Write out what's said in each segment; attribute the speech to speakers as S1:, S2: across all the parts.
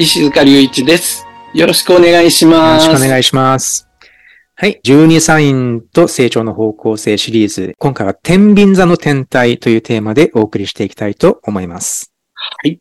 S1: 石塚隆一です。よろしくお願いし
S2: よろ
S1: ます。
S2: しくお願いします。はい。12サインと成長の方向性シリーズ。今回は天秤座の天体というテーマでお送りしていきたいと思います。
S1: はい。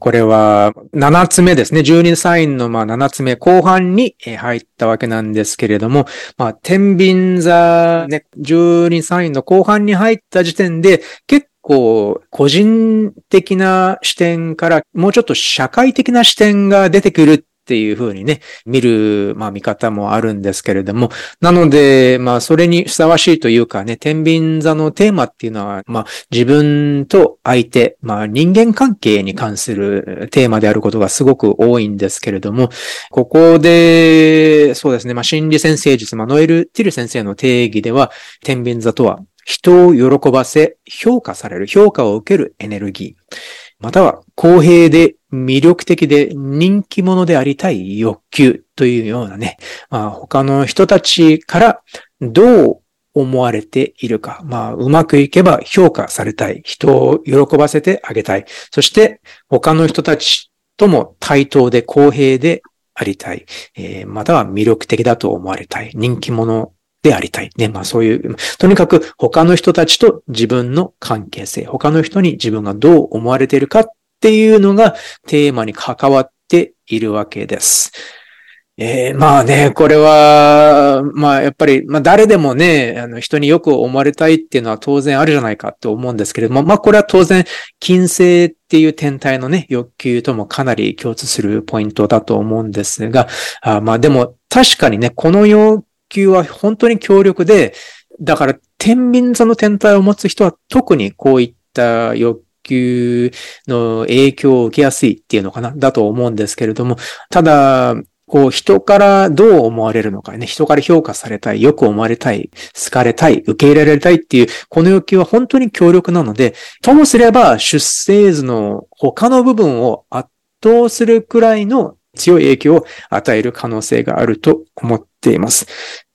S2: これは7つ目ですね。12サインのまあ7つ目後半にえー入ったわけなんですけれども、まあ天秤座ね、12サインの後半に入った時点で結構個人的な視点からもうちょっと社会的な視点が出てくるっていう風にね、見る、まあ見方もあるんですけれども、なので、まあそれにふさわしいというかね、天秤座のテーマっていうのは、まあ自分と相手、まあ人間関係に関するテーマであることがすごく多いんですけれども、ここで、そうですね、まあ心理先生術、まあノエル・ティル先生の定義では、天秤座とは人を喜ばせ、評価される、評価を受けるエネルギー。または公平で魅力的で人気者でありたい欲求というようなね、まあ他の人たちからどう思われているか。まあうまくいけば評価されたい。人を喜ばせてあげたい。そして他の人たちとも対等で公平でありたい。えーまたは魅力的だと思われたい。人気者でありたい。ね。まあそういう、とにかく他の人たちと自分の関係性、他の人に自分がどう思われているかっていうのがテーマに関わっているわけです。えーまあね、これは、まあやっぱり、まあ誰でもね、あの人によく思われたいっていうのは当然あるじゃないかと思うんですけれども、まあこれは当然、金星っていう天体のね、欲求ともかなり共通するポイントだと思うんですが、あまあでも確かにね、この欲求は本当に強力で、だから天秤座の天体を持つ人は特にこういった欲求の影響を受けやすいっていうのかな、だと思うんですけれども、ただ、こう人からどう思われるのかね、人から評価されたい、よく思われたい、好かれたい、受け入れられたいっていう、この欲求は本当に強力なので、ともすれば出生図の他の部分を圧倒するくらいの強い影響を与える可能性があると思っています。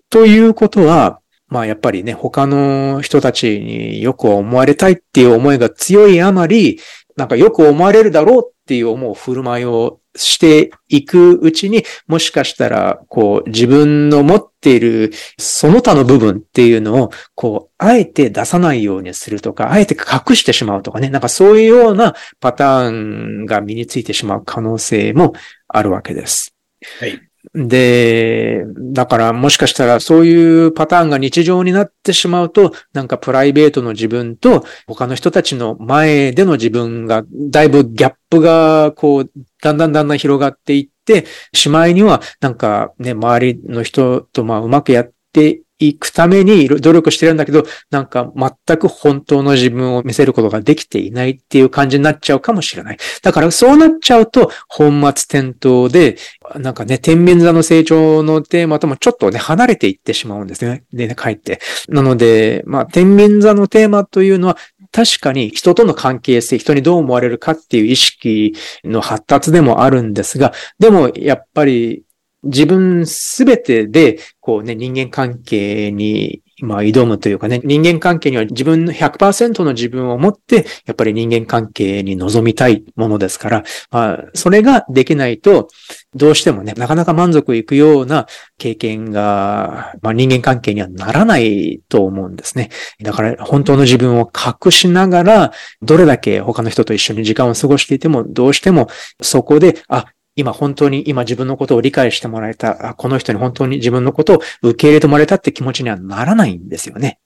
S2: ということは、まあやっぱりね、他の人たちによく思われたいっていう思いが強いあまり、なんかよく思われるだろうっていう思う振る舞いをしていくうちに、もしかしたら、こう、自分の持っているその他の部分っていうのを、こう、あえて出さないようにするとか、あえて隠してしまうとかね、なんかそういうようなパターンが身についてしまう可能性もあるわけです。
S1: はい。
S2: で、だからもしかしたらそういうパターンが日常になってしまうと、なんかプライベートの自分と他の人たちの前での自分が、だいぶギャップがこう、だんだんだんだん広がっていって、しまいにはなんかね、周りの人とまあうまくやっていくために努力してるんだけど、なんか全く本当の自分を見せることができていないっていう感じになっちゃうかもしれない。だからそうなっちゃうと、本末転倒で、なんかね、天秤座の成長のテーマともちょっとね、離れていってしまうんですね。でね、帰って。なので、まあ、天秤座のテーマというのは、確かに人との関係性、人にどう思われるかっていう意識の発達でもあるんですが、でもやっぱり自分すべてで、こうね、人間関係に、まあ、挑むというかね、人間関係には自分の100%の自分を持って、やっぱり人間関係に臨みたいものですから、まあ、それができないと、どうしてもね、なかなか満足いくような経験が、まあ、人間関係にはならないと思うんですね。だから、本当の自分を隠しながら、どれだけ他の人と一緒に時間を過ごしていても、どうしてもそこで、あ、今本当に今自分のことを理解してもらえた、この人に本当に自分のことを受け入れてもらえたって気持ちにはならないんですよね。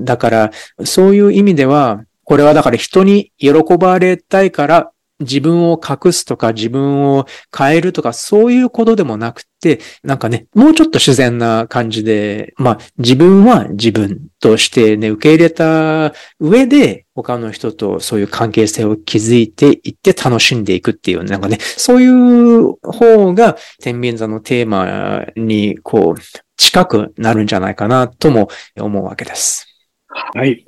S2: だから、そういう意味では、これはだから人に喜ばれたいから、自分を隠すとか自分を変えるとかそういうことでもなくて、なんかね、もうちょっと自然な感じで、まあ自分は自分としてね、受け入れた上で他の人とそういう関係性を築いていって楽しんでいくっていう、なんかね、そういう方が天秤座のテーマにこう近くなるんじゃないかなとも思うわけです。
S1: はい。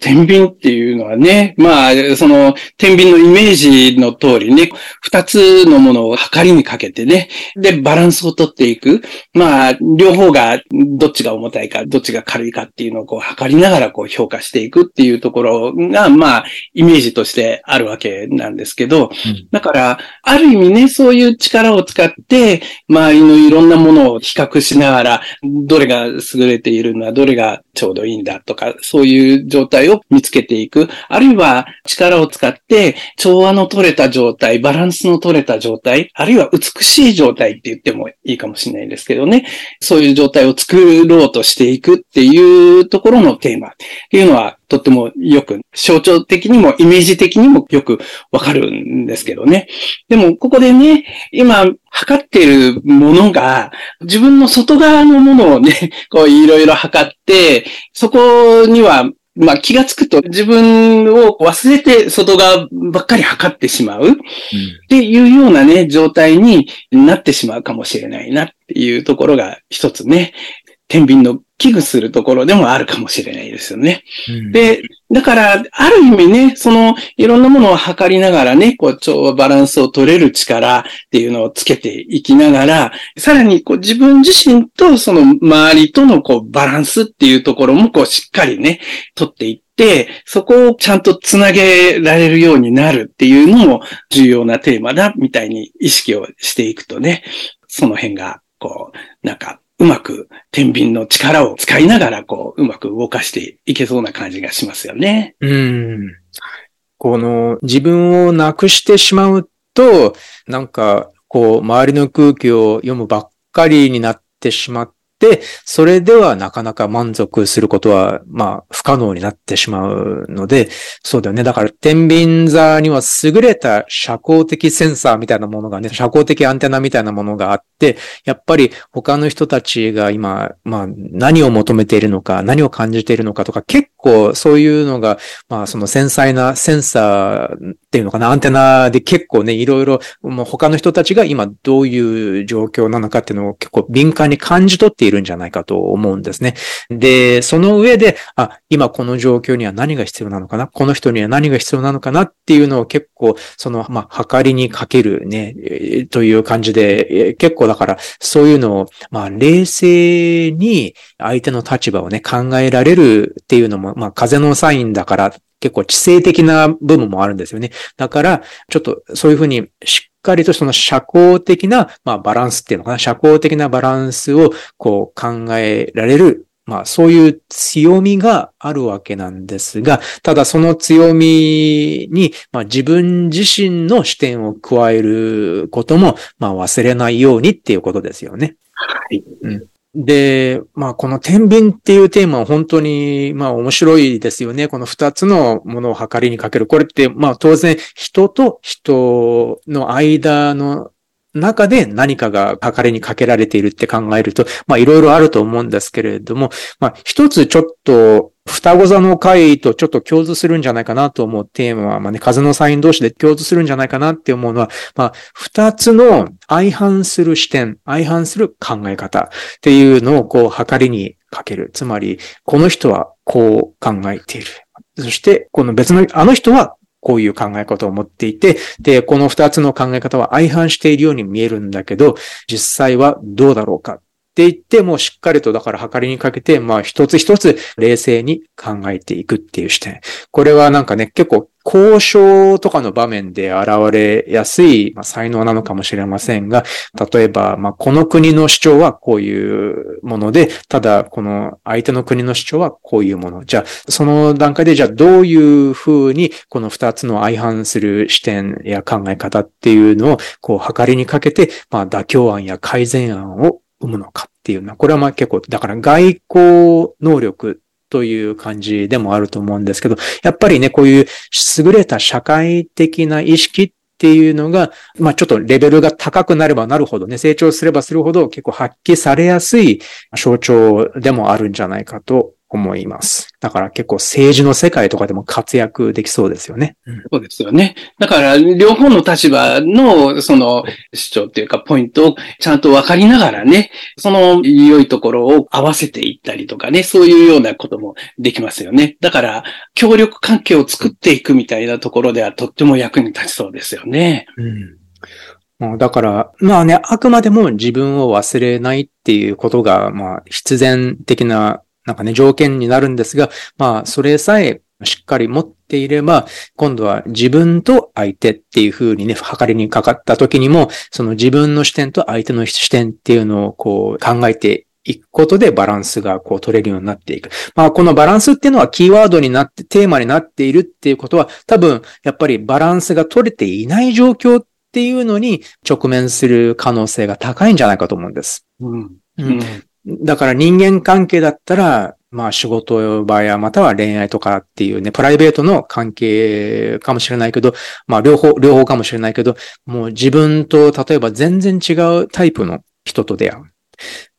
S1: 天秤っていうのはね、まあ、その、天秤のイメージの通りね、二つのものを測りにかけてね、で、バランスをとっていく。まあ、両方がどっちが重たいか、どっちが軽いかっていうのをこう測りながらこう評価していくっていうところが、まあ、イメージとしてあるわけなんですけど、うん、だから、ある意味ね、そういう力を使って、周りのいろんなものを比較しながら、どれが優れているのは、どれがちょうどいいんだとか、そういう状態をを見つけていく。あるいは力を使って調和の取れた状態、バランスの取れた状態、あるいは美しい状態って言ってもいいかもしれないですけどね。そういう状態を作ろうとしていくっていうところのテーマっていうのはとってもよく、象徴的にもイメージ的にもよくわかるんですけどね。でも、ここでね、今、測っているものが、自分の外側のものをね、こういろいろ測って、そこにはまあ気がつくと自分を忘れて外側ばっかり測ってしまう。っていうようなね、状態になってしまうかもしれないなっていうところが一つね、天秤の危惧するところでもあるかもしれないですよね。うん、で、だから、ある意味ね、その、いろんなものを測りながらね、こう、調和バランスを取れる力っていうのをつけていきながら、さらに、こう、自分自身とその周りとの、こう、バランスっていうところも、こう、しっかりね、取っていって、そこをちゃんとつなげられるようになるっていうのも重要なテーマだ、みたいに意識をしていくとね、その辺が、こう、なんか、うまく天秤の力を使いながら、こう、うまく動かしていけそうな感じがしますよね。
S2: うん。この自分をなくしてしまうと、なんか、こう、周りの空気を読むばっかりになってしまっ、でそれではなかなか満足することは、まあ、不可能になってしまうので、そうだよね。だから、天秤座には優れた社交的センサーみたいなものがね、社交的アンテナみたいなものがあって、やっぱり他の人たちが今、まあ、何を求めているのか、何を感じているのかとか、結構そういうのが、まあ、その繊細なセンサーっていうのかな、アンテナで結構ね、いろいろ、もう他の人たちが今どういう状況なのかっていうのを結構敏感に感じ取っているいるんじゃないかと思うんですね。で、その上で、あ、今この状況には何が必要なのかな？この人には何が必要なのかなっていうのを結構、その、まあ、測りにかけるね、という感じで、結構だから、そういうのを、まあ、冷静に相手の立場をね、考えられるっていうのも、まあ、風のサインだから、結構知性的な部分もあるんですよね。だから、ちょっとそういうふうにしっかりとその社交的な、まあ、バランスっていうのかな、社交的なバランスをこう考えられるまあそういう強みがあるわけなんですが、ただその強みに、まあ、自分自身の視点を加えることも、まあ忘れないようにっていうことですよね。
S1: はい。うん、
S2: で、まあこの天秤っていうテーマは本当にまあ面白いですよね。この二つのものを測りにかける。これってまあ当然人と人の間の中で何かが測りにかけられているって考えると、まあいろいろあると思うんですけれども、まあ一つちょっと双子座の回とちょっと共通するんじゃないかなと思うテーマは、まあね、風のサイン同士で共通するんじゃないかなって思うのは、まあ二つの相反する視点、相反する考え方っていうのをこう測りにかける。つまり、この人はこう考えている。そして、この別の、あの人はこういう考え方を持っていて、で、この二つの考え方は相反しているように見えるんだけど、実際はどうだろうか。て言って、もうしっかりとだから測りにかけて、まあ一つ一つ冷静に考えていくっていう視点。これはなんかね、結構交渉とかの場面で現れやすい、まあ、才能なのかもしれませんが、例えば、まあ、この国の主張はこういうもので、ただ、この相手の国の主張はこういうもの。じゃあ、その段階で、じゃあどういうふうに、この二つの相反する視点や考え方っていうのを、こう、測りにかけて、まあ、妥協案や改善案を生むのかっていうのは、これはまあ結構、だから外交能力という感じでもあると思うんですけど、やっぱりね、こういう優れた社会的な意識っていうのが、まあちょっとレベルが高くなればなるほどね、成長すればするほど結構発揮されやすい象徴でもあるんじゃないかと思います。だから結構政治の世界とかでも活躍できそうですよね。
S1: うん、そうですよね。だから両方の立場のその主張っていうかポイントをちゃんと分かりながらね、その良いところを合わせていったりとかね、そういうようなこともできますよね。だから協力関係を作っていくみたいなところではとっても役に立ちそうですよね。
S2: うんだから、まあね、あくまでも自分を忘れないっていうことが、まあ、必然的ななんかね、条件になるんですが、まあ、それさえしっかり持っていれば、今度は自分と相手っていう風にね、測りにかかった時にも、その自分の視点と相手の視点っていうのをこう考えていくことでバランスがこう取れるようになっていく。まあこのバランスっていうのはキーワードになって、テーマになっているっていうことは多分やっぱりバランスが取れていない状況っていうのに直面する可能性が高いんじゃないかと思うんです。うん、うんだから人間関係だったら、まあ仕事場やまたは恋愛とかっていうね、プライベートの関係かもしれないけど、まあ両方、両方かもしれないけど、もう自分と例えば全然違うタイプの人と出会う。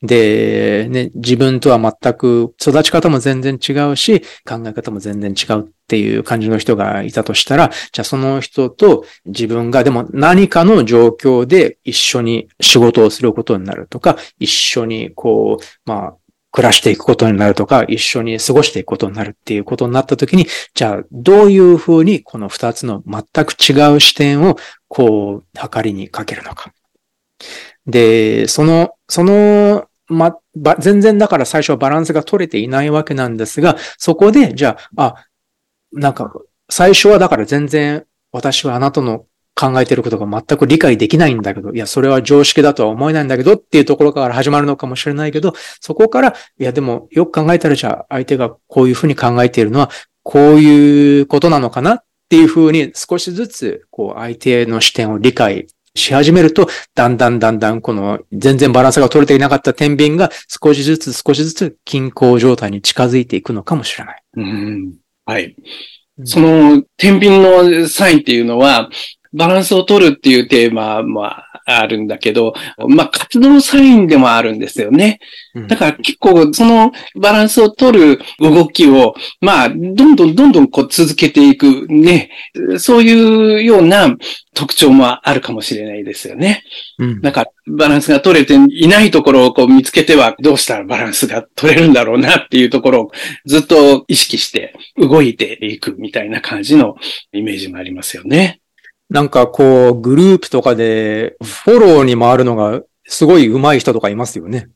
S2: で、ね、自分とは全く育ち方も全然違うし、考え方も全然違うっていう感じの人がいたとしたら、じゃあその人と自分がでも何かの状況で一緒に仕事をすることになるとか、一緒にこう、まあ、暮らしていくことになるとか、一緒に過ごしていくことになるっていうことになったときに、じゃあどういうふうにこの二つの全く違う視点をこう、測りにかけるのか。で、その、その、ま、ば、全然だから最初はバランスが取れていないわけなんですが、そこで、じゃあ、あ、なんか、最初はだから全然私はあなたの考えてることが全く理解できないんだけど、いや、それは常識だとは思えないんだけどっていうところから始まるのかもしれないけど、そこから、いや、でもよく考えたらじゃあ相手がこういうふうに考えているのは、こういうことなのかなっていうふうに少しずつ、こう、相手の視点を理解し始めると、だんだんだんだんこの全然バランスが取れていなかった天秤が少しずつ少しずつ均衡状態に近づいていくのかもしれない。
S1: うん、はい。その天秤のサインっていうのは、バランスを取るっていうテーマもあるんだけど、まあ、活動サインでもあるんですよね。だから結構そのバランスを取る動きを、まあ、どんどんどんどんこう続けていくね、そういうような特徴もあるかもしれないですよね。うん。なんかバランスが取れていないところをこう見つけてはどうしたらバランスが取れるんだろうなっていうところをずっと意識して動いていくみたいな感じのイメージもありますよね。
S2: なんかこう、グループとかでフォローに回るのがすごい上手い人とかいますよね。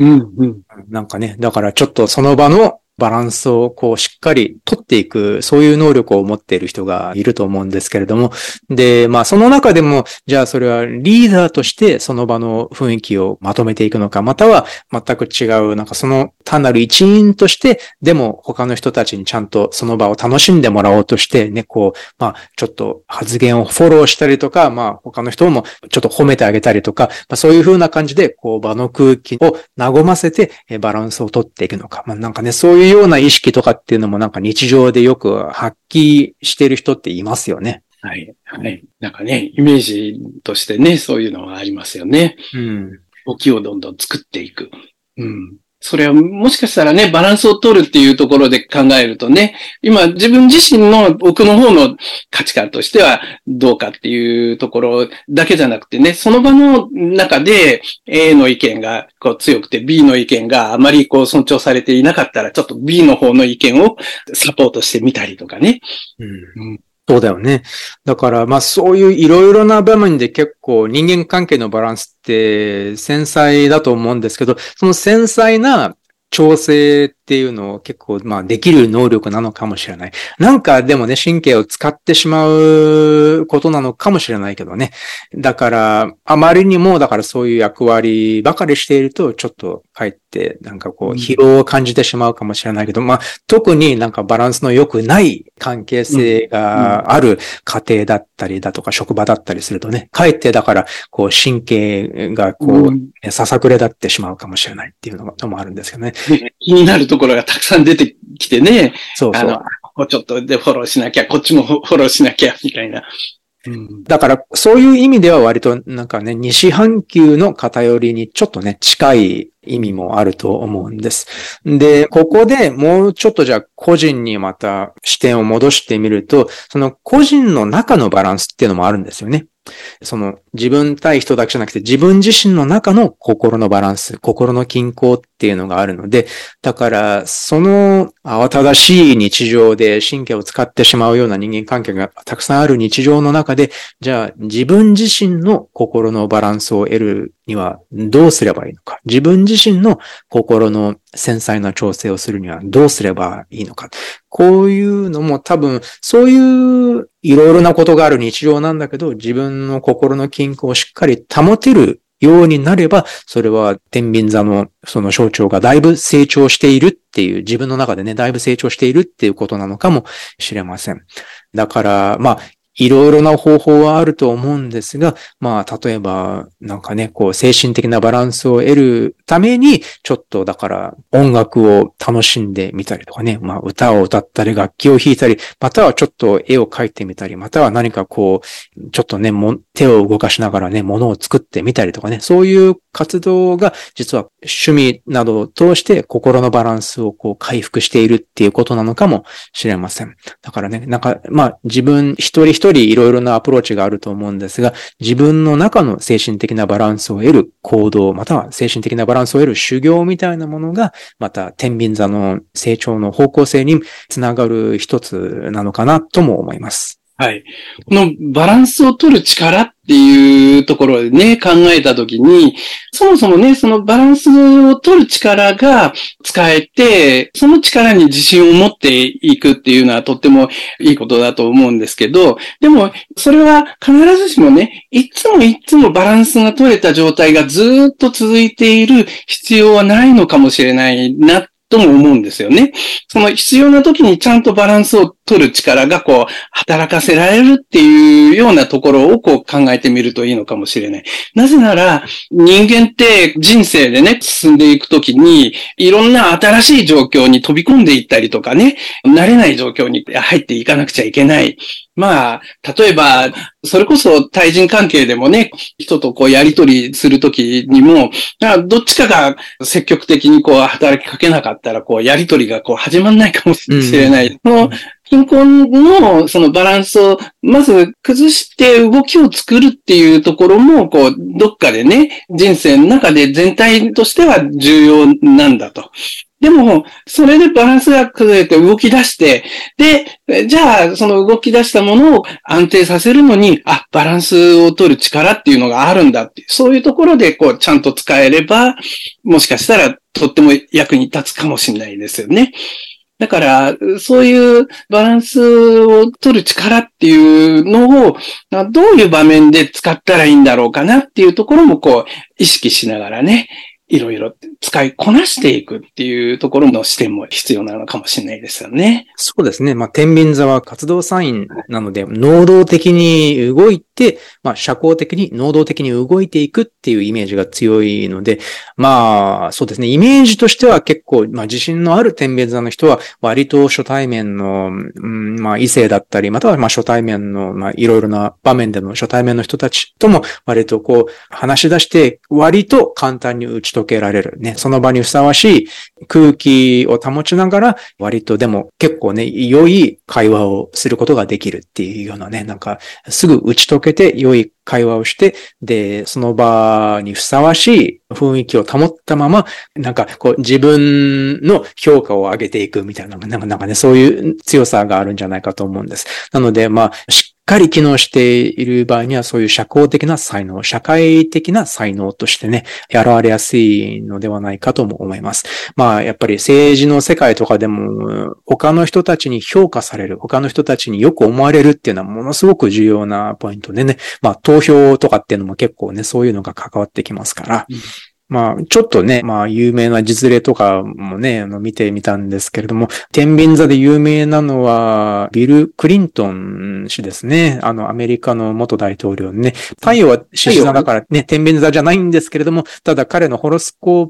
S2: うん、うん。なんかね、だからちょっとその場のバランスをこうしっかり取っていく、そういう能力を持っている人がいると思うんですけれども、で、まあその中でも、じゃあそれはリーダーとしてその場の雰囲気をまとめていくのか、または全く違う、なんかその単なる一員として、でも他の人たちにちゃんとその場を楽しんでもらおうとして、ね、こう、まあちょっと発言をフォローしたりとか、まあ他の人もちょっと褒めてあげたりとか、まあそういう風な感じで、こう場の空気を和ませてバランスを取っていくのか。まあなんかね、そういういうような意識とかっていうのもなんか日常でよく発揮してる人っていますよね。
S1: はい。はい。なんかね、イメージとしてね、そういうのはありますよね。うん。動きをどんどん作っていく。うん。それはもしかしたらね、バランスを取るっていうところで考えるとね、今自分自身の奥の方の価値観としてはどうかっていうところだけじゃなくてね、その場の中で A の意見がこう強くて B の意見があまりこう尊重されていなかったら、ちょっと B の方の意見をサポートしてみたりとかね。
S2: うん、そうだよね。だから、まあそういういろいろな場面で結構人間関係のバランスって繊細だと思うんですけど、その繊細な調整っていうのを結構、まあ、できる能力なのかもしれない。なんかでもね、神経を使ってしまうことなのかもしれないけどね。だから、あまりにも、だからそういう役割ばかりしていると、ちょっとかえって、なんかこう、疲労を感じてしまうかもしれないけど、まあ、特になんかバランスの良くない関係性がある家庭だったりだとか、職場だったりするとね、かえってだから、こう、神経がこう、ささくれ立ってしまうかもしれないっていうのもあるんですけどね。
S1: 気になるところがたくさん出てきてね。そうそう。あの、ちょっとでフォローしなきゃ、こっちも フォローしなきゃ、みたいな。
S2: だから、そういう意味では割となんかね、西半球の偏りにちょっとね、近い意味もあると思うんです。で、ここでもうちょっとじゃあ個人にまた視点を戻してみると、その個人の中のバランスっていうのもあるんですよね。その自分対人だけじゃなくて自分自身の中の心のバランス、心の均衡っていうのがあるので、だからその慌ただしい日常で神経を使ってしまうような人間関係がたくさんある日常の中で、じゃあ自分自身の心のバランスを得るにはどうすればいいのか？自分自身の心の繊細な調整をするにはどうすればいいのか？こういうのも多分、そういういろいろなことがある日常なんだけど、自分の心の均衡をしっかり保てるようになれば、それは天秤座のその象徴がだいぶ成長しているっていう、自分の中でね、だいぶ成長しているっていうことなのかもしれません。だから、まあ、いろいろな方法はあると思うんですが、まあ、例えば、なんかね、こう、精神的なバランスを得るために、ちょっと、だから、音楽を楽しんでみたりとかね、まあ、歌を歌ったり、楽器を弾いたり、またはちょっと絵を描いてみたり、または何かこう、ちょっとね、も手を動かしながらね、物を作ってみたりとかね、そういう活動が、実は趣味などを通して心のバランスをこう、回復しているっていうことなのかもしれません。だからね、なんか、まあ、自分一人一人人いろいろなアプローチがあると思うんですが、自分の中の精神的なバランスを得る行動、または精神的なバランスを得る修行みたいなものが、また天秤座の成長の方向性につながる一つなのかなとも思います。
S1: はい。このバランスを取る力っていうところでね、考えたときに、そもそもね、そのバランスを取る力が使えて、その力に自信を持っていくっていうのはとってもいいことだと思うんですけど、でも、それは必ずしもね、いつもいつもバランスが取れた状態がずっと続いている必要はないのかもしれないなとも思うんですよね。その必要な時にちゃんとバランスを取る力がこう、働かせられるっていうようなところをこう考えてみるといいのかもしれない。なぜなら、人間って人生でね、進んでいくときに、いろんな新しい状況に飛び込んでいったりとかね、慣れない状況に入っていかなくちゃいけない。まあ、例えば、それこそ対人関係でもね、人とこうやりとりするときにも、どっちかが積極的にこう働きかけなかったら、こうやりとりがこう始まんないかもしれない。うん、貧困のそのバランスをまず崩して動きを作るっていうところも、こう、どっかでね、人生の中で全体としては重要なんだと。でも、それでバランスが崩れて動き出して、で、じゃあ、その動き出したものを安定させるのに、あ、バランスを取る力っていうのがあるんだって、そういうところで、こう、ちゃんと使えれば、もしかしたら、とっても役に立つかもしれないですよね。だから、そういうバランスを取る力っていうのを、どういう場面で使ったらいいんだろうかなっていうところも、こう、意識しながらね、いろいろ使いこなしていくっていうところの視点も必要なのかもしれないですよね。
S2: そうですね。まあ、天秤座は活動サインなので、能動的に動いて、まあ、社交的に、能動的に動いていくっていうイメージが強いので、まあ、そうですね。イメージとしては結構、まあ、自信のある天秤座の人は、割と初対面の、うん、まあ、異性だったり、またはまあ、初対面の、まあ、いろいろな場面での初対面の人たちとも、割とこう、話し出して、割と簡単に打ち解けられる。ね、その場にふさわしい空気を保ちながら、割とでも結構ね、良い会話をすることができるっていうようなね、なんか、すぐ打ち解けて良い会話をして、で、その場にふさわしい雰囲気を保ったまま、なんかこう自分の評価を上げていくみたいな、なんかなんかね、そういう強さがあるんじゃないかと思うんです。なので、まあ、しかり機能している場合には、そういう社交的な才能、社会的な才能としてね、やられやすいのではないかとも思います。まあ、やっぱり政治の世界とかでも、他の人たちに評価される、他の人たちによく思われるっていうのはものすごく重要なポイントでね、まあ、投票とかっていうのも結構ね、そういうのが関わってきますから、うんまあ、ちょっとね、まあ、有名な実例とかもね、あの、見てみたんですけれども、天秤座で有名なのは、ビル・クリントン氏ですね。あの、アメリカの元大統領ね。太陽は獅子座だからね、天秤座じゃないんですけれども、ただ彼のホロスコー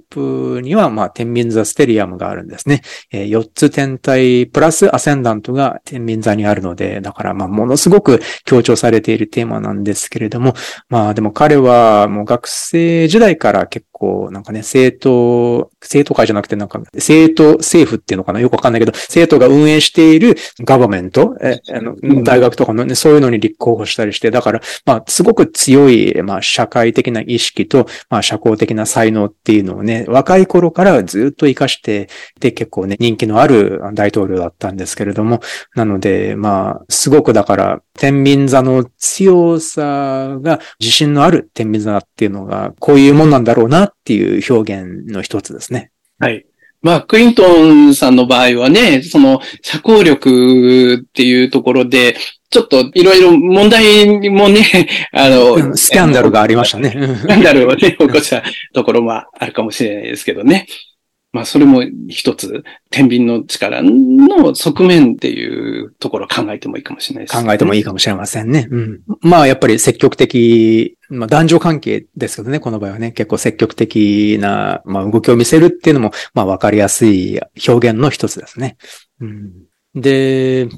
S2: プには、まあ、天秤座ステリアムがあるんですね。えー、4つ天体プラスアセンダントが天秤座にあるので、だから、まあ、ものすごく強調されているテーマなんですけれども、まあ、でも彼はもう学生時代から結こう、なんかね、政党、政党会じゃなくてなんか、政党、政府っていうのかな？よくわかんないけど、政党が運営しているガバメント、えあの大学とかのね、そういうのに立候補したりして、だから、まあ、すごく強い、まあ、社会的な意識と、まあ、社交的な才能っていうのをね、若い頃からずっと活かして、で、結構ね、人気のある大統領だったんですけれども、なので、まあ、すごくだから、天秤座の強さが自信のある天秤座っていうのが、こういうもんなんだろうなっていう表現の一つですね。
S1: はい。まあ、クリントンさんの場合はね、その、社交力っていうところで、ちょっといろいろ問題もね、あの、
S2: スキャンダルがありましたね。
S1: スキャンダルをね、起こしたところもあるかもしれないですけどね。まあ、それも一つ、天秤の力の側面っていうところ考えてもいいかもしれないです、
S2: ね、考えてもいいかもしれませんね。うん。まあ、やっぱり積極的、まあ、男女関係ですけどね、この場合はね、結構積極的な、まあ、動きを見せるっていうのも、まあ、わかりやすい表現の一つですね。うん。で、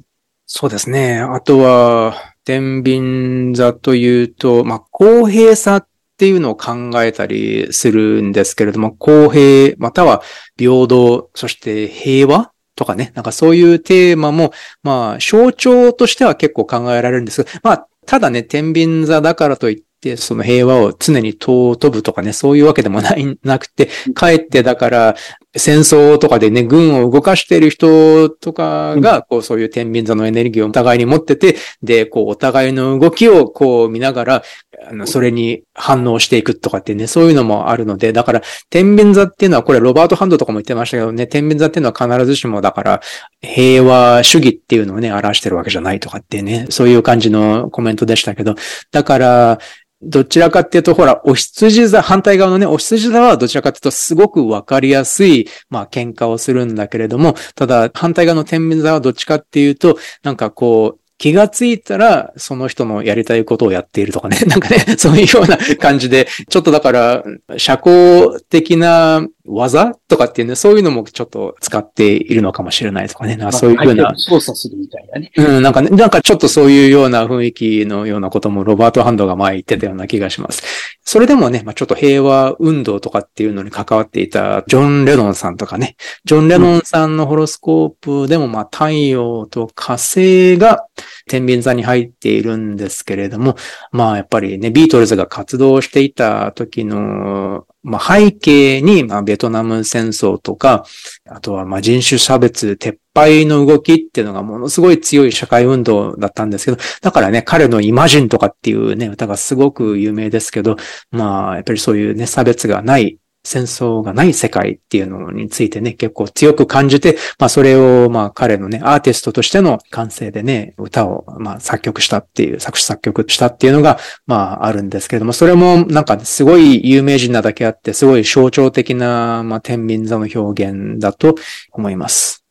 S2: そうですね。あとは、天秤座というと、まあ、公平さっっていうのを考えたりするんですけれども、公平、または平等、そして平和とかね、なんかそういうテーマも、まあ、象徴としては結構考えられるんですまあ、ただね、天秤座だからといって、その平和を常に尊ぶとかね、そういうわけでもない、なくて、かえってだから、戦争とかでね、軍を動かしている人とかが、こう、そういう天秤座のエネルギーをお互いに持ってて、で、こう、お互いの動きをこう見ながら、あの、それに反応していくとかってね、そういうのもあるので、だから、天秤座っていうのは、これ、ロバート・ハンドとかも言ってましたけどね、天秤座っていうのは必ずしも、だから、平和主義っていうのをね、表してるわけじゃないとかってね、そういう感じのコメントでしたけど、だから、どちらかっていうと、ほら、お羊座、反対側のね、お羊座はどちらかっていうと、すごくわかりやすい、まあ、喧嘩をするんだけれども、ただ、反対側の天秤座はどっちかっていうと、なんかこう、気がついたら、その人のやりたいことをやっているとかね。なんかね、そういうような感じで、ちょっとだから、社交的な技とかっていうね、そういうのもちょっと使っているのかもしれないとかね。なんかそういうふうな。
S1: 操作するみたいなね。
S2: うん、なんかね、なんかちょっとそういうような雰囲気のようなこともロバート・ハンドが前言ってたような気がします。それでもね、まあ、ちょっと平和運動とかっていうのに関わっていたジョン・レノンさんとかね。ジョン・レノンさんのホロスコープでも、まあ、太陽と火星が天秤座に入っているんですけれども、まあ、やっぱりね、ビートルズが活動していた時のまあ、背景に、まあ、ベトナム戦争とか、あとは、まあ、人種差別撤廃の動きっていうのがものすごい強い社会運動だったんですけど、だからね、彼のイマジンとかっていうね、歌がすごく有名ですけど、まあ、やっぱりそういうね、差別がない戦争がない世界っていうのについてね、結構強く感じて、まあそれをまあ彼のね、アーティストとしての感性でね、歌をまあ作曲したっていう、作詞作曲したっていうのがまああるんですけれども、それもなんかすごい有名人なだけあって、すごい象徴的なまあ天秤座の表現だと思います。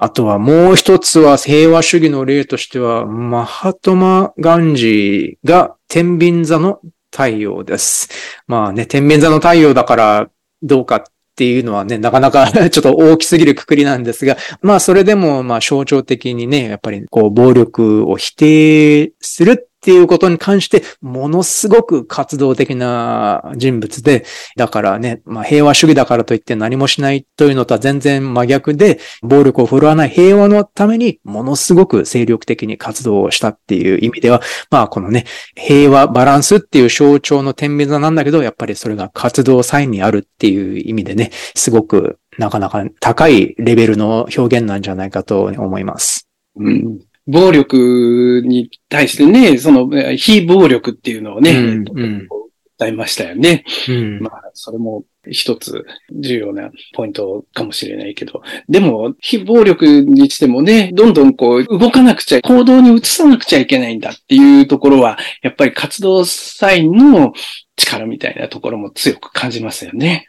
S2: あとはもう一つは平和主義の例としては、マハトマ・ガンジーが天秤座の太陽です。まあね、天面座の太陽だからどうかっていうのはね、なかなか ちょっと大きすぎるくくりなんですが、まあそれでもまあ象徴的にね、やっぱりこう暴力を否定するっていうことに関して、ものすごく活動的な人物で、だからね、まあ平和主義だからといって何もしないというのとは全然真逆で、暴力を振るわない平和のためにものすごく精力的に活動をしたっていう意味では、まあこのね、平和バランスっていう象徴の天秤座なんだけど、やっぱりそれが活動サインにあるっていう意味でね、すごくなかなか高いレベルの表現なんじゃないかと思います。
S1: うん暴力に対してね、その、非暴力っていうのをね、うんうん、歌いましたよね。うん、まあ、それも一つ重要なポイントかもしれないけど、でも、非暴力にしてもね、どんどんこう、動かなくちゃ、行動に移さなくちゃいけないんだっていうところは、やっぱり活動際の力みたいなところも強く感じますよね。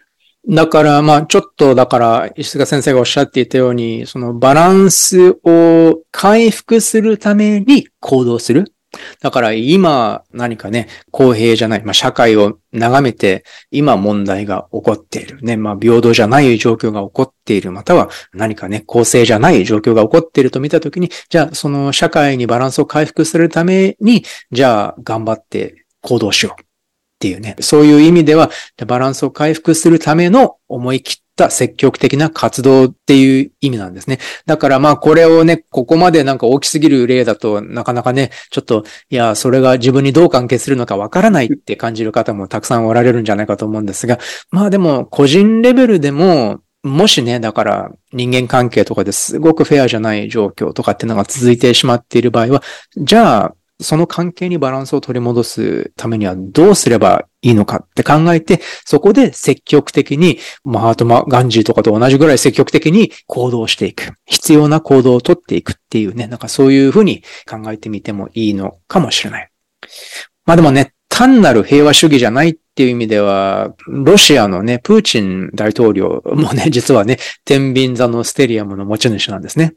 S2: だから、まあ、ちょっと、だから、石塚先生がおっしゃっていたように、そのバランスを回復するために行動する。だから今何かね、公平じゃない、まあ社会を眺めて今問題が起こっている。ね、まあ平等じゃない状況が起こっている。または何かね、公正じゃない状況が起こっていると見たときに、じゃあその社会にバランスを回復するために、じゃあ頑張って行動しよう。っていうね、そういう意味では、バランスを回復するための思い切った積極的な活動っていう意味なんですね。だからまあこれをね、ここまでなんか大きすぎる例だとなかなかね、ちょっと、いや、それが自分にどう関係するのかわからないって感じる方もたくさんおられるんじゃないかと思うんですが、まあでも個人レベルでも、もしね、だから人間関係とかですごくフェアじゃない状況とかっていうのが続いてしまっている場合は、じゃあその関係にバランスを取り戻すためにはどうすればいいのかって考えて、そこで積極的に、マハートマ・ガンジーとかと同じぐらい積極的に行動していく。必要な行動をとっていくっていうね、なんかそういうふうに考えてみてもいいのかもしれない。まあでもね、単なる平和主義じゃないっていう意味では、ロシアのね、プーチン大統領もね、実はね、天秤座のステリアムの持ち主なんですね。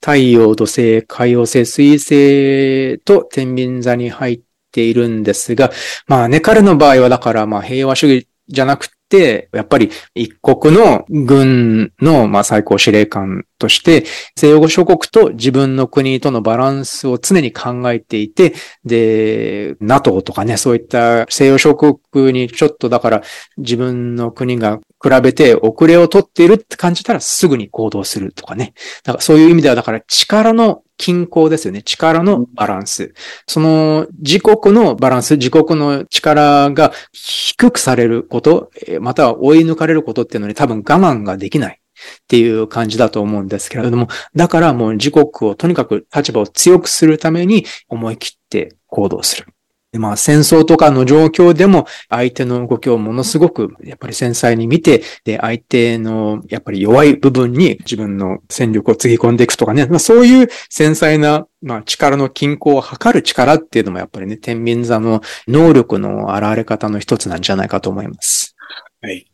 S2: 太陽、土星、海洋星、水星と天秤座に入っているんですが、まあね、彼の場合はだからまあ平和主義じゃなくて、やっぱり一国の軍のまあ最高司令官として、西洋諸国と自分の国とのバランスを常に考えていて、で、NATO とかね、そういった西洋諸国にちょっとだから自分の国が比べて遅れを取っているって感じたらすぐに行動するとかね。だからそういう意味では、だから力の均衡ですよね。力のバランス。その自国のバランス、自国の力が低くされること、または追い抜かれることっていうのに多分我慢ができない。っていう感じだと思うんですけれども、だからもう自国をとにかく立場を強くするために思い切って行動する。でまあ戦争とかの状況でも相手の動きをものすごくやっぱり繊細に見て、で、相手のやっぱり弱い部分に自分の戦力をつぎ込んでいくとかね、まあ、そういう繊細なまあ力の均衡を測る力っていうのもやっぱりね、天秤座の能力の現れ方の一つなんじゃないかと思います。
S1: はい。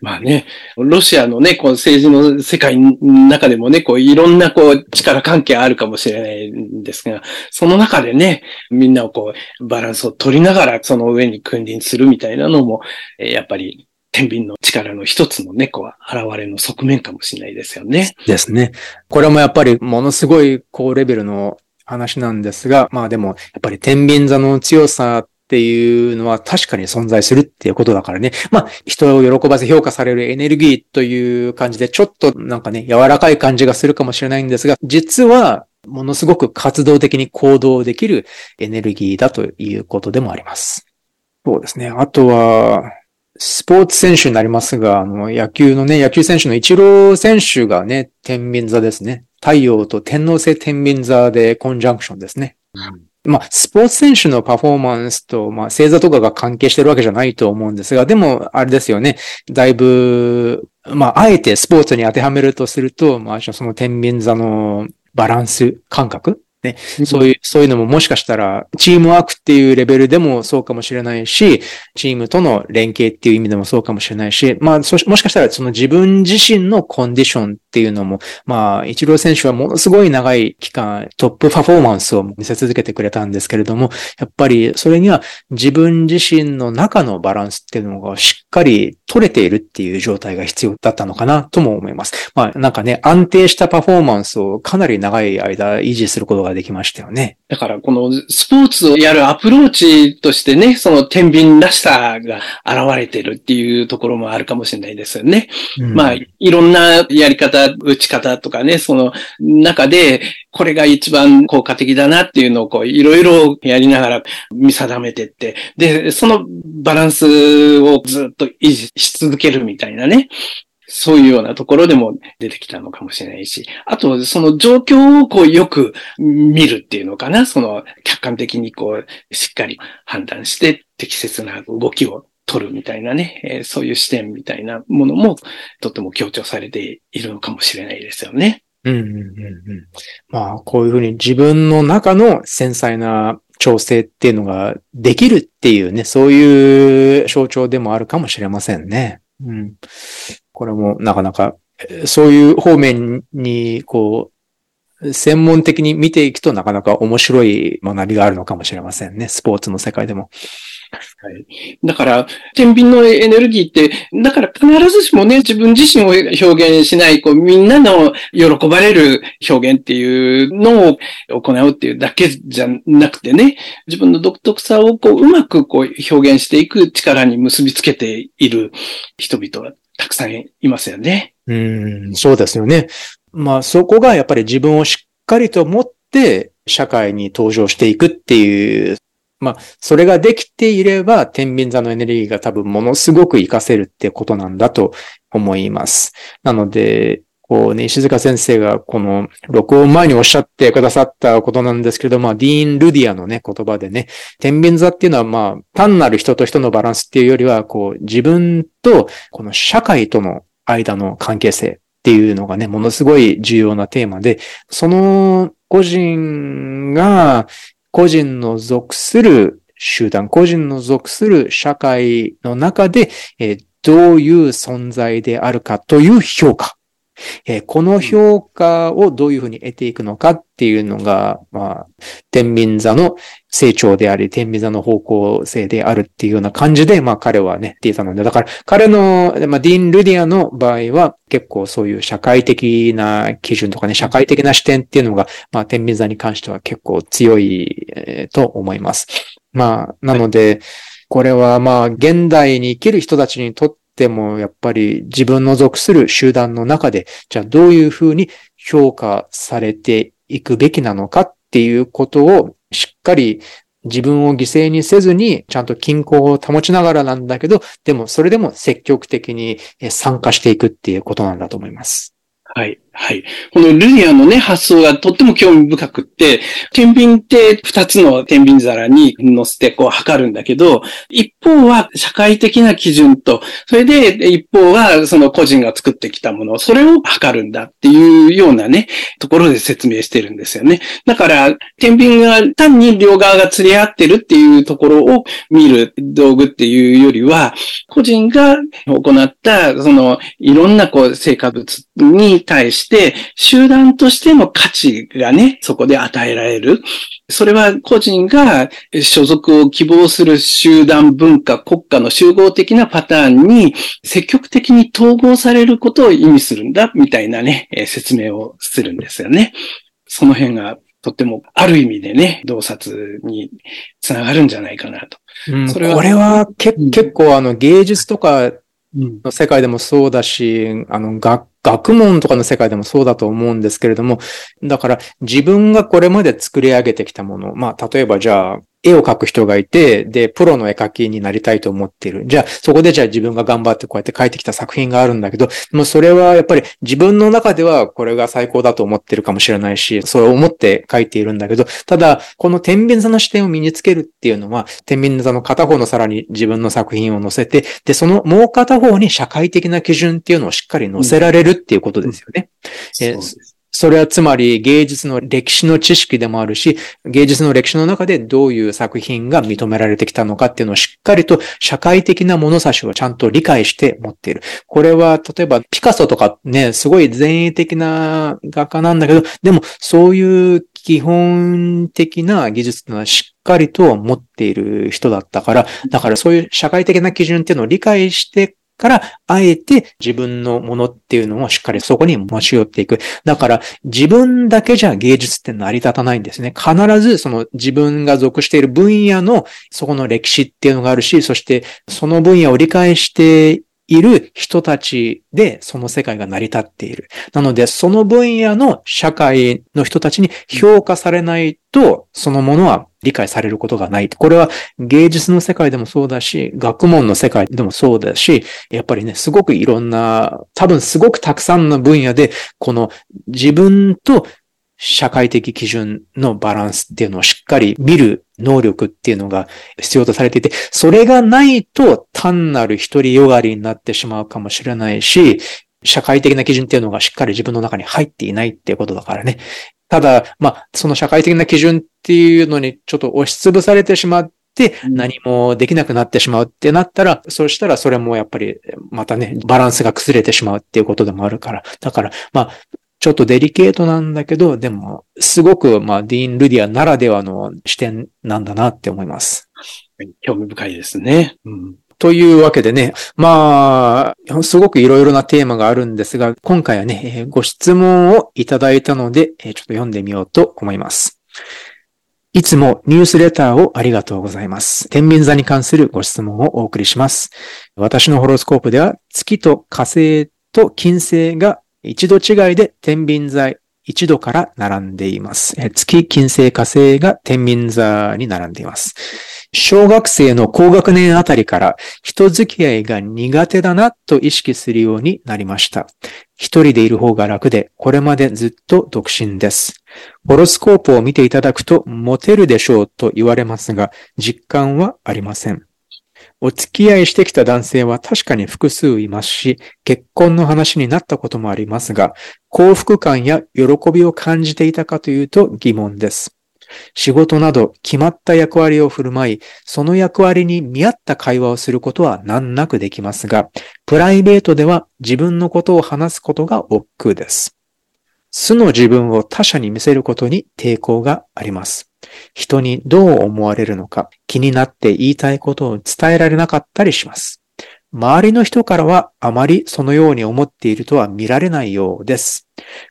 S1: まあね、ロシアのね、こう政治の世界の中でもね、こういろんなこう力関係あるかもしれないんですが、その中でね、みんなをこうバランスを取りながらその上に君臨するみたいなのも、やっぱり天秤の力の一つのね、こう現れの側面かもしれないですよね。
S2: ですね。これもやっぱりものすごい高レベルの話なんですが、まあでも、やっぱり天秤座の強さっていうのは確かに存在するっていうことだからね。まあ、人を喜ばせ評価されるエネルギーという感じで、ちょっとなんかね、柔らかい感じがするかもしれないんですが、実は、ものすごく活動的に行動できるエネルギーだということでもあります。そうですね。あとは、スポーツ選手になりますが、あの、野球のね、野球選手のイチロー選手がね、天秤座ですね。太陽と天皇星天秤座でコンジャンクションですね。うんまあ、スポーツ選手のパフォーマンスと、まあ、星座とかが関係してるわけじゃないと思うんですが、でも、あれですよね。だいぶ、まあ、あえてスポーツに当てはめるとすると、まあ、その天秤座のバランス感覚ね、そういう、そういうのももしかしたら、チームワークっていうレベルでもそうかもしれないし、チームとの連携っていう意味でもそうかもしれないし、まあ、もしかしたらその自分自身のコンディションっていうのも、まあ、イチロー選手はものすごい長い期間、トップパフォーマンスを見せ続けてくれたんですけれども、やっぱりそれには自分自身の中のバランスっていうのがしっかり取れているっていう状態が必要だったのかなとも思います。まあ、なんかね、安定したパフォーマンスをかなり長い間維持することができましたよね。
S1: だから、このスポーツをやるアプローチとしてね、その天秤らしさが現れてるっていうところもあるかもしれないですよね。うん、まあ、いろんなやり方、打ち方とかね、その中で、これが一番効果的だなっていうのをこう、いろいろやりながら見定めてって、で、そのバランスをずっと維持し続けるみたいなね。そういうようなところでも出てきたのかもしれないし、あと、その状況をこうよく見るっていうのかな、その客観的にこう、しっかり判断して適切な動きを取るみたいなね、えー、そういう視点みたいなものもとても強調されているのかもしれないですよね。
S2: うんうんうんうん。まあ、こういうふうに自分の中の繊細な調整っていうのができるっていうね、そういう象徴でもあるかもしれませんね。うん。これもなかなか、そういう方面に、こう、専門的に見ていくとなかなか面白い学びがあるのかもしれませんね。スポーツの世界でも。
S1: はい。だから、天秤のエネルギーって、だから必ずしもね、自分自身を表現しない、こう、みんなの喜ばれる表現っていうのを行うっていうだけじゃなくてね、自分の独特さをこう、うまくこう、表現していく力に結びつけている人々たくさんいますよね。
S2: うん、そうですよね。まあ、そこがやっぱり自分をしっかりと持って、社会に登場していくっていう、まあ、それができていれば、天秤座のエネルギーが多分ものすごく活かせるってことなんだと思います。なので、こうね、石塚先生がこの録音前におっしゃってくださったことなんですけど、まあ、ディーン・ルディアのね、言葉でね、天秤座っていうのはまあ、単なる人と人のバランスっていうよりは、こう、自分とこの社会との間の関係性っていうのがね、ものすごい重要なテーマで、その個人が個人の属する集団、個人の属する社会の中で、えー、どういう存在であるかという評価。えー、この評価をどういうふうに得ていくのかっていうのが、まあ、天秤座の成長であり、天秤座の方向性であるっていうような感じで、まあ彼はね、言っていたので、だから彼の、まあディーン・ルディアの場合は結構そういう社会的な基準とかね、社会的な視点っていうのが、まあ天秤座に関しては結構強い、えー、と思います。まあ、なので、これはまあ現代に生きる人たちにとっても、やっぱり自分の属する集団の中で、じゃあどういうふうに評価されていくべきなのかっていうことをしっかり自分を犠牲にせずに、ちゃんと均衡を保ちながらなんだけど、でもそれでも積極的に参加していくっていうことなんだと思います。
S1: はい。はい。このルディアのね、発想がとっても興味深くって、天秤って二つの天秤皿に乗せてこう測るんだけど、一方は社会的な基準と、それで一方はその個人が作ってきたもの、それを測るんだっていうようなね、ところで説明してるんですよね。だから、天秤が単に両側が釣り合ってるっていうところを見る道具っていうよりは、個人が行った、その、いろんなこう、成果物に対して、集団としての価値がね、そこで与えられる。それは個人が所属を希望する集団文化、国家の集合的なパターンに積極的に統合されることを意味するんだ、みたいなね、説明をするんですよね。その辺がとってもある意味でね、洞察につながるんじゃないかなと。
S2: うん、それはこれはけ、結構あの芸術とかの世界でもそうだし、あの学学問とかの世界でもそうだと思うんですけれども、だから自分がこれまで作り上げてきたもの、まあ例えばじゃあ絵を描く人がいて、で、プロの絵描きになりたいと思っている。じゃあ、そこでじゃあ自分が頑張ってこうやって描いてきた作品があるんだけど、もうそれはやっぱり自分の中ではこれが最高だと思ってるかもしれないし、そう思って描いているんだけど、ただ、この天秤座の視点を身につけるっていうのは、天秤座の片方のさらに自分の作品を載せて、で、そのもう片方に社会的な基準っていうのをしっかり載せられるっていうことですよね。うん、えそれはつまり芸術の歴史の知識でもあるし、芸術の歴史の中でどういう作品が認められてきたのかっていうのをしっかりと社会的な物差しをちゃんと理解して持っている。これは例えばピカソとかね、すごい前衛的な画家なんだけど、でもそういう基本的な技術というのはしっかりと持っている人だったから、だからそういう社会的な基準っていうのを理解してから、あえて自分のものっていうのをしっかりそこに持ち寄っていく。だから、自分だけじゃ芸術って成り立たないんですね。必ずその自分が属している分野のそこの歴史っていうのがあるし、そしてその分野を理解している人たちでその世界が成り立っている。なので、その分野の社会の人たちに評価されないと、そのものは理解されることがない。これは芸術の世界でもそうだし、学問の世界でもそうだし、やっぱりね、すごくいろんな、多分すごくたくさんの分野で、この自分と社会的基準のバランスっていうのをしっかり見る能力っていうのが必要とされていて、それがないと単なる一人よがりになってしまうかもしれないし、社会的な基準っていうのがしっかり自分の中に入っていないっていうことだからね。ただ、まあ、その社会的な基準っていうのにちょっと押しつぶされてしまって、何もできなくなってしまうってなったら、そうしたらそれもやっぱりまたね、バランスが崩れてしまうっていうことでもあるから。だから、まあ、ちょっとデリケートなんだけど、でも、すごく、まあ、ディーン・ルディアならではの視点なんだなって思います。
S1: 興味深いですね。
S2: うん、というわけでね、まあ、すごくいろいろなテーマがあるんですが、今回はね、ご質問をいただいたので、ちょっと読んでみようと思います。いつもニュースレターをありがとうございます。天秤座に関するご質問をお送りします。私のホロスコープでは月と火星と金星が一度違いで天秤座一度から並んでいます。月、金星、火星が天秤座に並んでいます。小学生の高学年あたりから人付き合いが苦手だなと意識するようになりました。一人でいる方が楽で、これまでずっと独身です。ホロスコープを見ていただくとモテるでしょうと言われますが、実感はありません。お付き合いしてきた男性は確かに複数いますし、結婚の話になったこともありますが、幸福感や喜びを感じていたかというと疑問です。仕事など決まった役割を振る舞い、その役割に見合った会話をすることは難なくできますが、プライベートでは自分のことを話すことが億劫です。素の自分を他者に見せることに抵抗があります。人にどう思われるのか気になって言いたいことを伝えられなかったりします。周りの人からはあまりそのように思っているとは見られないようです。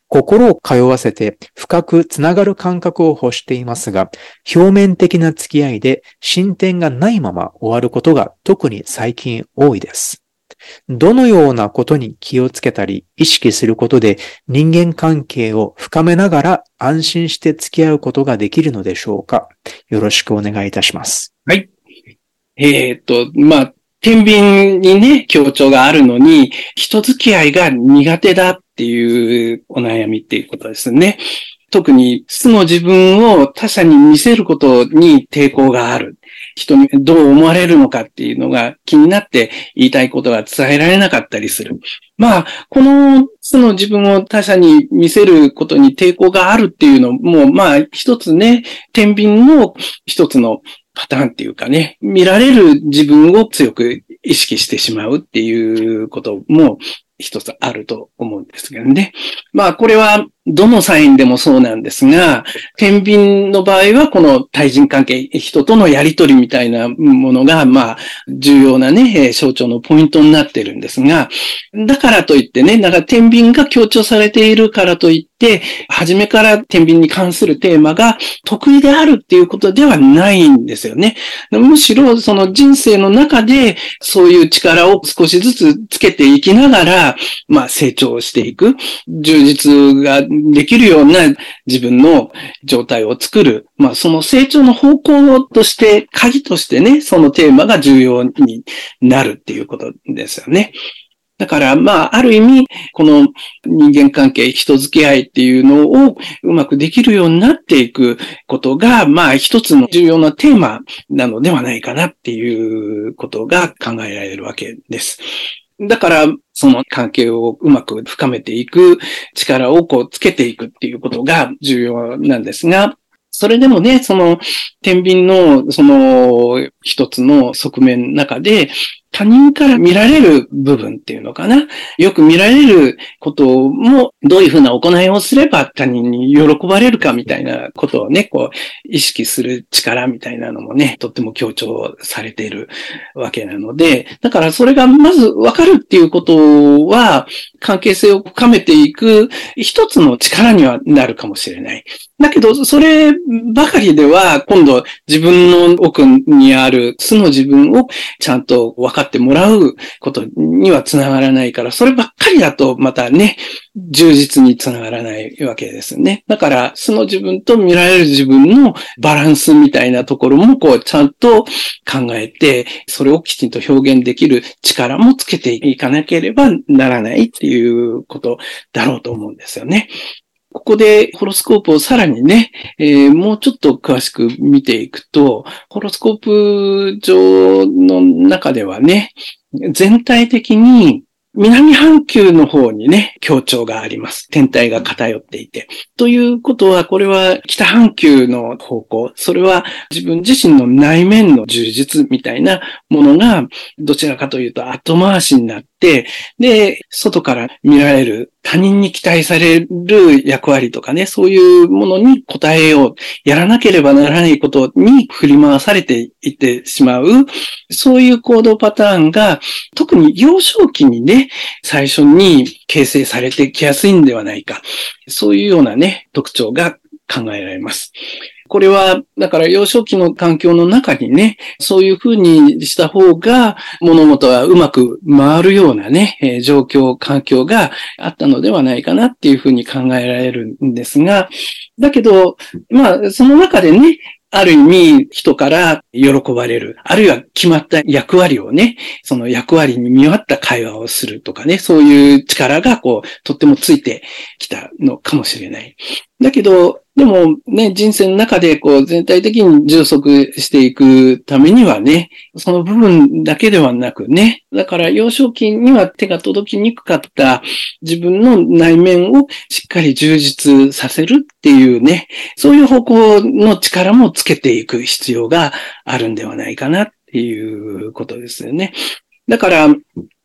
S2: 心を通わせて深くつながる感覚を欲していますが、表面的な付き合いで進展がないまま終わることが特に最近多いです。どのようなことに気をつけたり意識することで人間関係を深めながら安心して付き合うことができるのでしょうか？よろしくお願いいたします。
S1: はい。えー、っと、まあ、天秤にね、強調があるのに、人付き合いが苦手だっていうお悩みっていうことですね。特に素の自分を他者に見せることに抵抗がある。人にどう思われるのかっていうのが気になって言いたいことが伝えられなかったりする。まあ、この素の自分を他者に見せることに抵抗があるっていうのも、まあ、一つね、天秤の一つのパターンっていうかね、見られる自分を強く意識してしまうっていうことも一つあると思うんですけどね。まあ、これはどのサインでもそうなんですが、天秤の場合はこの対人関係、人とのやりとりみたいなものが、まあ、重要なね、象徴のポイントになってるんですが、だからといってね、なんか天秤が強調されているからといって、で初めから天秤に関するテーマが得意であるっていうことではないんですよね。むしろその人生の中でそういう力を少しずつつけていきながら、まあ成長していく、充実ができるような自分の状態を作る。まあ、その成長の方向として、鍵としてね、そのテーマが重要になるっていうことですよね。だから、まあ、ある意味、この人間関係、人付き合いっていうのをうまくできるようになっていくことが、まあ、一つの重要なテーマなのではないかなっていうことが考えられるわけです。だから、その関係をうまく深めていく力をこうつけていくっていうことが重要なんですが、それでもね、その、天秤の、その、一つの側面の中で、他人から見られる部分っていうのかな？よく見られることも、どういうふうな行いをすれば他人に喜ばれるかみたいなことをね、こう、意識する力みたいなのもね、とっても強調されているわけなので、だからそれがまずわかるっていうことは、関係性を深めていく一つの力にはなるかもしれない。だけど、そればかりでは、今度自分の奥にある素の自分をちゃんと分かっってもらうことにはつながらないから、そればっかりだとまたね、充実につながらないわけですね。だから、素の自分と見られる自分のバランスみたいなところも、こう、ちゃんと考えて、それをきちんと表現できる力もつけていかなければならないっていうことだろうと思うんですよね。ここでホロスコープをさらにね、えー、もうちょっと詳しく見ていくと、ホロスコープ上の中ではね、全体的に南半球の方にね、強調があります。天体が偏っていて。ということは、これは北半球の方向、それは自分自身の内面の充実みたいなものが、どちらかというと後回しになって、で、外から見られる他人に期待される役割とかね、そういうものに応えよう、やらなければならないことに振り回されていってしまう、そういう行動パターンが、特に幼少期にね、最初に形成されてきやすいんではないか。そういうようなね、特徴が考えられます。これは、だから幼少期の環境の中にね、そういうふうにした方が物事はうまく回るようなね、え状況、環境があったのではないかなっていうふうに考えられるんですが、だけど、まあ、その中でね、ある意味人から喜ばれる。あるいは決まった役割をね、その役割に見合った会話をするとかね、そういう力がこう、とってもついてきたのかもしれない。だけど、でもね、人生の中でこう全体的に充足していくためにはね、その部分だけではなくね、だから幼少期には手が届きにくかった自分の内面をしっかり充実させるっていうね、そういう方向の力もつけていく必要があるんではないかなっていうことですよね。だから、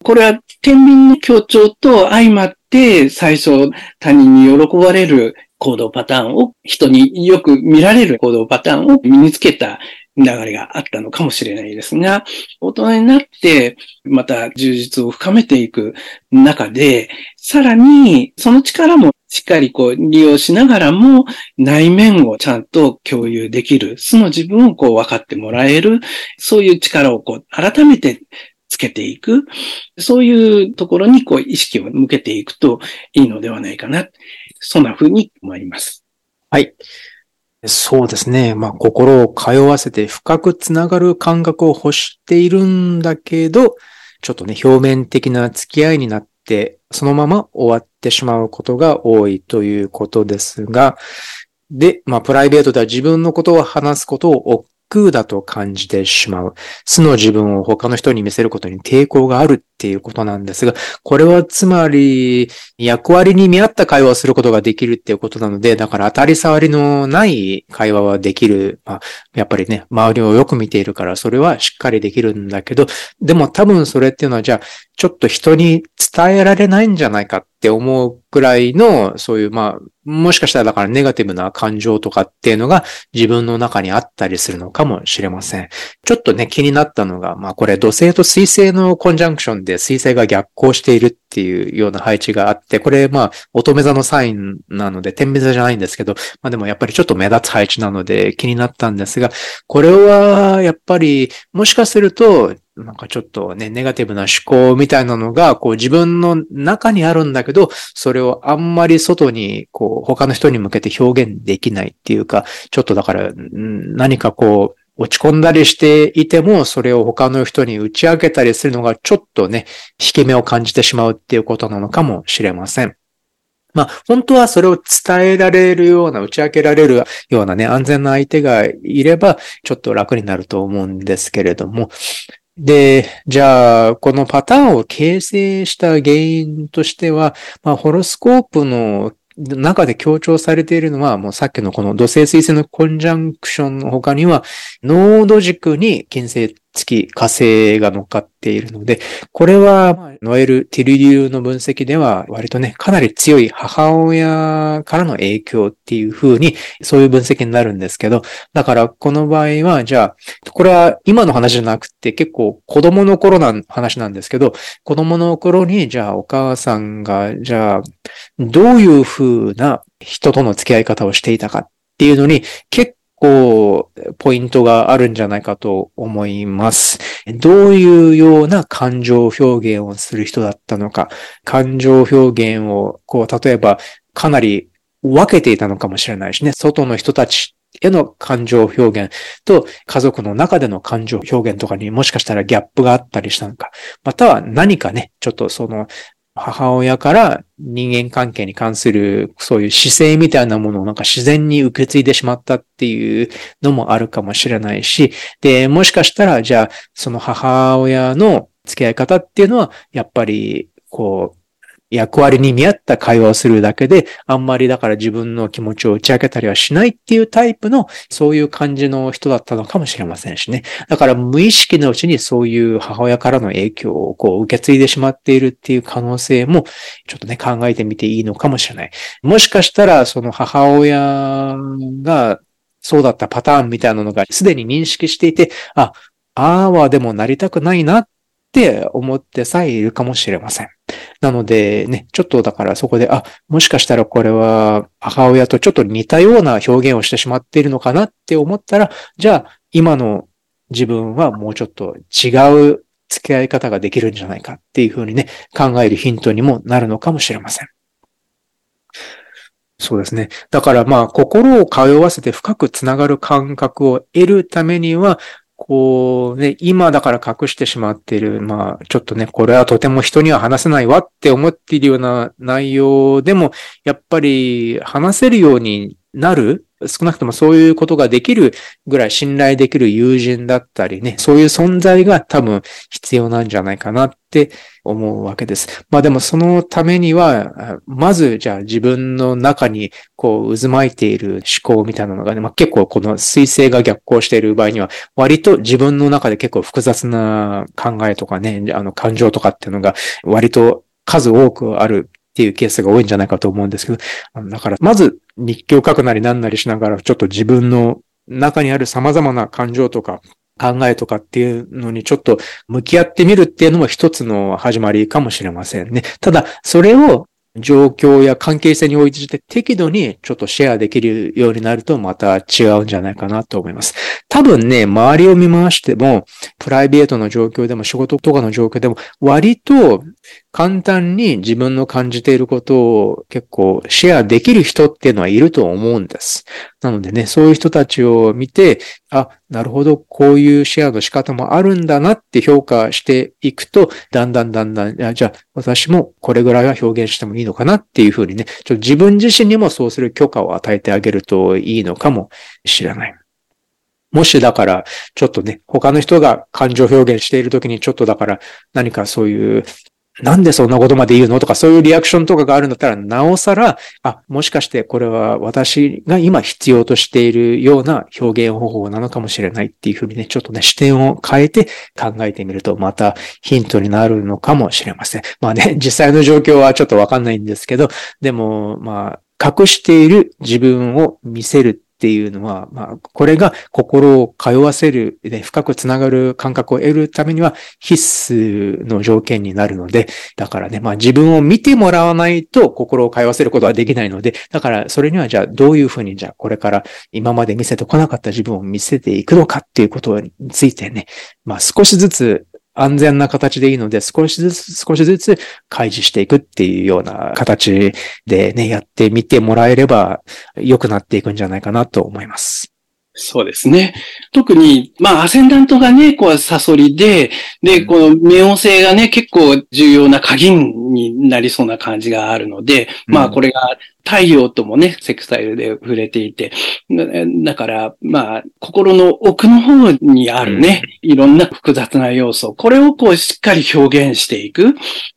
S1: これは天秤の強調と相まって最初他人に喜ばれる行動パターンを、人によく見られる行動パターンを身につけた流れがあったのかもしれないですが、大人になってまた充実を深めていく中で、さらにその力もしっかりこう利用しながらも内面をちゃんと共有できる、素の自分をこう分かってもらえる、そういう力をこう改めてつけていく、そういうところにこう意識を向けていくといいのではないかな。そんな風に思います。
S2: はい。そうですね。まあ、心を通わせて深くつながる感覚を欲しているんだけど、ちょっとね、表面的な付き合いになって、そのまま終わってしまうことが多いということですが、で、まあ、プライベートでは自分のことを話すことを億劫だと感じてしまう。素の自分を他の人に見せることに抵抗があるっていうことなんですが、これはつまり、役割に見合った会話をすることができるっていうことなので、だから当たり障りのない会話はできる。まあ、やっぱりね、周りをよく見ているから、それはしっかりできるんだけど、でも多分それっていうのは、じゃあ、ちょっと人に伝えられないんじゃないかって思うくらいの、そういう、まあ、もしかしたらだからネガティブな感情とかっていうのが自分の中にあったりするのかもしれません。ちょっとね、気になったのが、まあこれ土星と水星のコンジャンクションでで水星が逆行しているっていうような配置があって、これまあ乙女座のサインなので天秤座じゃないんですけど、まあでもやっぱりちょっと目立つ配置なので気になったんですが、これはやっぱりもしかするとなんかちょっとね、ネガティブな思考みたいなのが、こう自分の中にあるんだけど、それをあんまり外に、こう、他の人に向けて表現できないっていうか、ちょっとだから、何かこう、落ち込んだりしていても、それを他の人に打ち明けたりするのが、ちょっとね、引け目を感じてしまうっていうことなのかもしれません。まあ、本当はそれを伝えられるような、打ち明けられるようなね、安全な相手がいれば、ちょっと楽になると思うんですけれども、で、じゃあ、このパターンを形成した原因としては、まあ、ホロスコープの中で強調されているのは、もうさっきのこの土星水星のコンジャンクションの他には、濃度軸に金星月火星が乗っかっているので、これは、ノエル・ティル流の分析では、割とね、かなり強い母親からの影響っていう風に、そういう分析になるんですけど、だからこの場合は、じゃあ、これは今の話じゃなくて、結構子供の頃の話なんですけど、子供の頃に、じゃあお母さんが、じゃあ、どういう風な人との付き合い方をしていたかっていうのに、結構、ポイントがあるんじゃないかと思います。どういうような感情表現をする人だったのか、感情表現を、こう、例えば、かなり分けていたのかもしれないしね、外の人たちへの感情表現。と家族の中での感情表現とかにもしかしたらギャップがあったりしたのか、または何かね、ちょっとその母親から人間関係に関するそういう姿勢みたいなものをなんか自然に受け継いでしまったっていうのもあるかもしれないし、で、もしかしたらじゃあその母親の付き合い方っていうのはやっぱりこう、役割に見合った会話をするだけで、あんまりだから自分の気持ちを打ち明けたりはしないっていうタイプの、そういう感じの人だったのかもしれませんしね。だから無意識のうちにそういう母親からの影響をこう受け継いでしまっているっていう可能性も、ちょっとね、考えてみていいのかもしれない。もしかしたら、その母親が、そうだったパターンみたいなのがすでに認識していて、あ、ああはでもなりたくないなっって思ってさえいるかもしれません。なのでね、ちょっとだからそこで、あ、もしかしたらこれは母親とちょっと似たような表現をしてしまっているのかなって思ったら、じゃあ今の自分はもうちょっと違う付き合い方ができるんじゃないかっていうふうにね、考えるヒントにもなるのかもしれません。そうですね。だからまあ、心を通わせて深くつながる感覚を得るためには、こうね、今だから隠してしまっている、まあ、ちょっとね、これはとても人には話せないわって思っているような内容でも、やっぱり話せるようになる少なくともそういうことができるぐらい信頼できる友人だったりね、そういう存在が多分必要なんじゃないかなって思うわけです。まあでもそのためには、まずじゃあ自分の中にこう渦巻いている思考みたいなのがね、まあ結構この水星が逆行している場合には、割と自分の中で結構複雑な考えとかね、あの感情とかっていうのが割と数多くあるっていうケースが多いんじゃないかと思うんですけど、だからまず日記を書くなりなんなりしながら、ちょっと自分の中にある様々な感情とか考えとかっていうのにちょっと向き合ってみるっていうのも一つの始まりかもしれませんね。ただ、それを状況や関係性に応じて適度にちょっとシェアできるようになるとまた違うんじゃないかなと思います。多分ね、周りを見回しても、プライベートの状況でも仕事とかの状況でも、割と簡単に自分の感じていることを結構シェアできる人っていうのはいると思うんです。なのでね、そういう人たちを見て、あ、なるほど、こういうシェアの仕方もあるんだなって評価していくと、だんだんだんだん、じゃあ私もこれぐらいは表現してもいいのかなっていうふうにね、ちょ自分自身にもそうする許可を与えてあげるといいのかもしれない。もしだから、ちょっとね、他の人が感情表現しているときにちょっとだから何かそういうなんでそんなことまで言うのとか、そういうリアクションとかがあるんだったら、なおさら、あ、もしかしてこれは私が今必要としているような表現方法なのかもしれないっていうふうにね、ちょっとね、視点を変えて考えてみると、またヒントになるのかもしれません。まあね、実際の状況はちょっとわかんないんですけど、でも、まあ、隠している自分を見せるっていうのは、まあ、これが心を通わせる、ね、深くつながる感覚を得るためには必須の条件になるので、だからね、まあ自分を見てもらわないと心を通わせることはできないので、だからそれにはじゃあどういうふうにじゃあこれから今まで見せてこなかった自分を見せていくのかっていうことについてね、まあ少しずつ安全な形でいいので、少しずつ、少しずつ開示していくっていうような形でね、やってみてもらえれば良くなっていくんじゃないかなと思います。
S1: そうですね。特に、まあ、アセンダントがね、こう、サソリで、で、この冥王星がね、結構重要な鍵になりそうな感じがあるので、うん、まあ、これが太陽ともね、セクサイルで触れていて、だから、まあ、心の奥の方にあるね、うん、いろんな複雑な要素、これをこう、しっかり表現していく。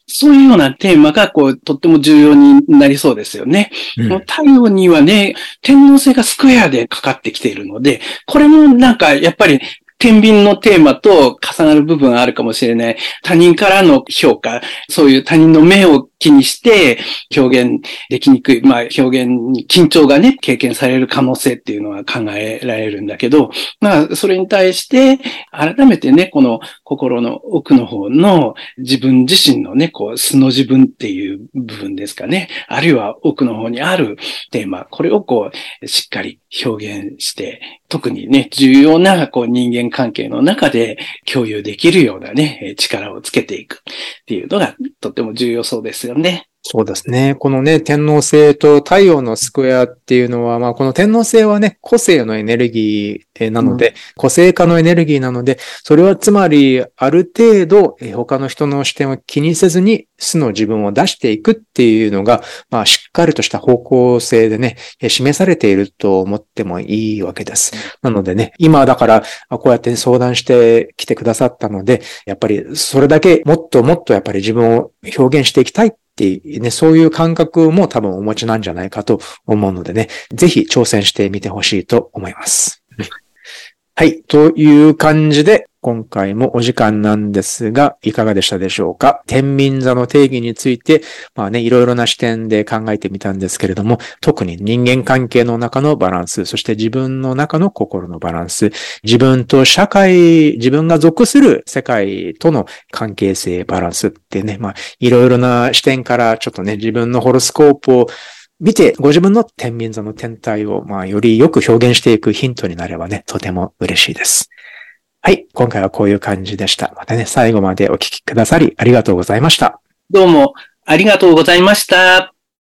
S1: そういうようなテーマが、こう、とっても重要になりそうですよね。うん、太陽にはね、天皇星がスクエアでかかってきているので、これもなんか、やっぱり天秤のテーマと重なる部分あるかもしれない。他人からの評価、そういう他人の目を気にして表現できにくい、まあ表現に緊張がね、経験される可能性っていうのは考えられるんだけど、まあそれに対して改めてね、この心の奥の方の自分自身のね、こう素の自分っていう部分ですかね。あるいは奥の方にあるテーマ、これをこうしっかり表現して、特にね、重要なこう人間関係の中で共有できるようなね、力をつけていくっていうのがとっても重要そうですよね。
S2: そうですね。このね、天皇星と太陽のスクエアっていうのは、まあ、この天皇星はね、個性のエネルギーなので、うん、個性化のエネルギーなので、それはつまり、ある程度、他の人の視点を気にせずに、素の自分を出していくっていうのが、まあ、しっかりとした方向性でね、示されていると思ってもいいわけです。なのでね、今だから、こうやって相談してきてくださったので、やっぱりそれだけもっともっとやっぱり自分を表現していきたいっていうね、そういう感覚も多分お持ちなんじゃないかと思うのでね、ぜひ挑戦してみてほしいと思います。はい。という感じで、今回もお時間なんですが、いかがでしたでしょうか？天秤座の定義について、まあね、いろいろな視点で考えてみたんですけれども、特に人間関係の中のバランス、そして自分の中の心のバランス、自分と社会、自分が属する世界との関係性、バランスってね、まあ、いろいろな視点からちょっとね、自分のホロスコープを見て、ご自分の天秤座の天体を、まあ、よりよく表現していくヒントになればね、とても嬉しいです。はい。今回はこういう感じでした。またね、最後までお聞きくださりありがとうございました。
S1: どうもありがとうございました。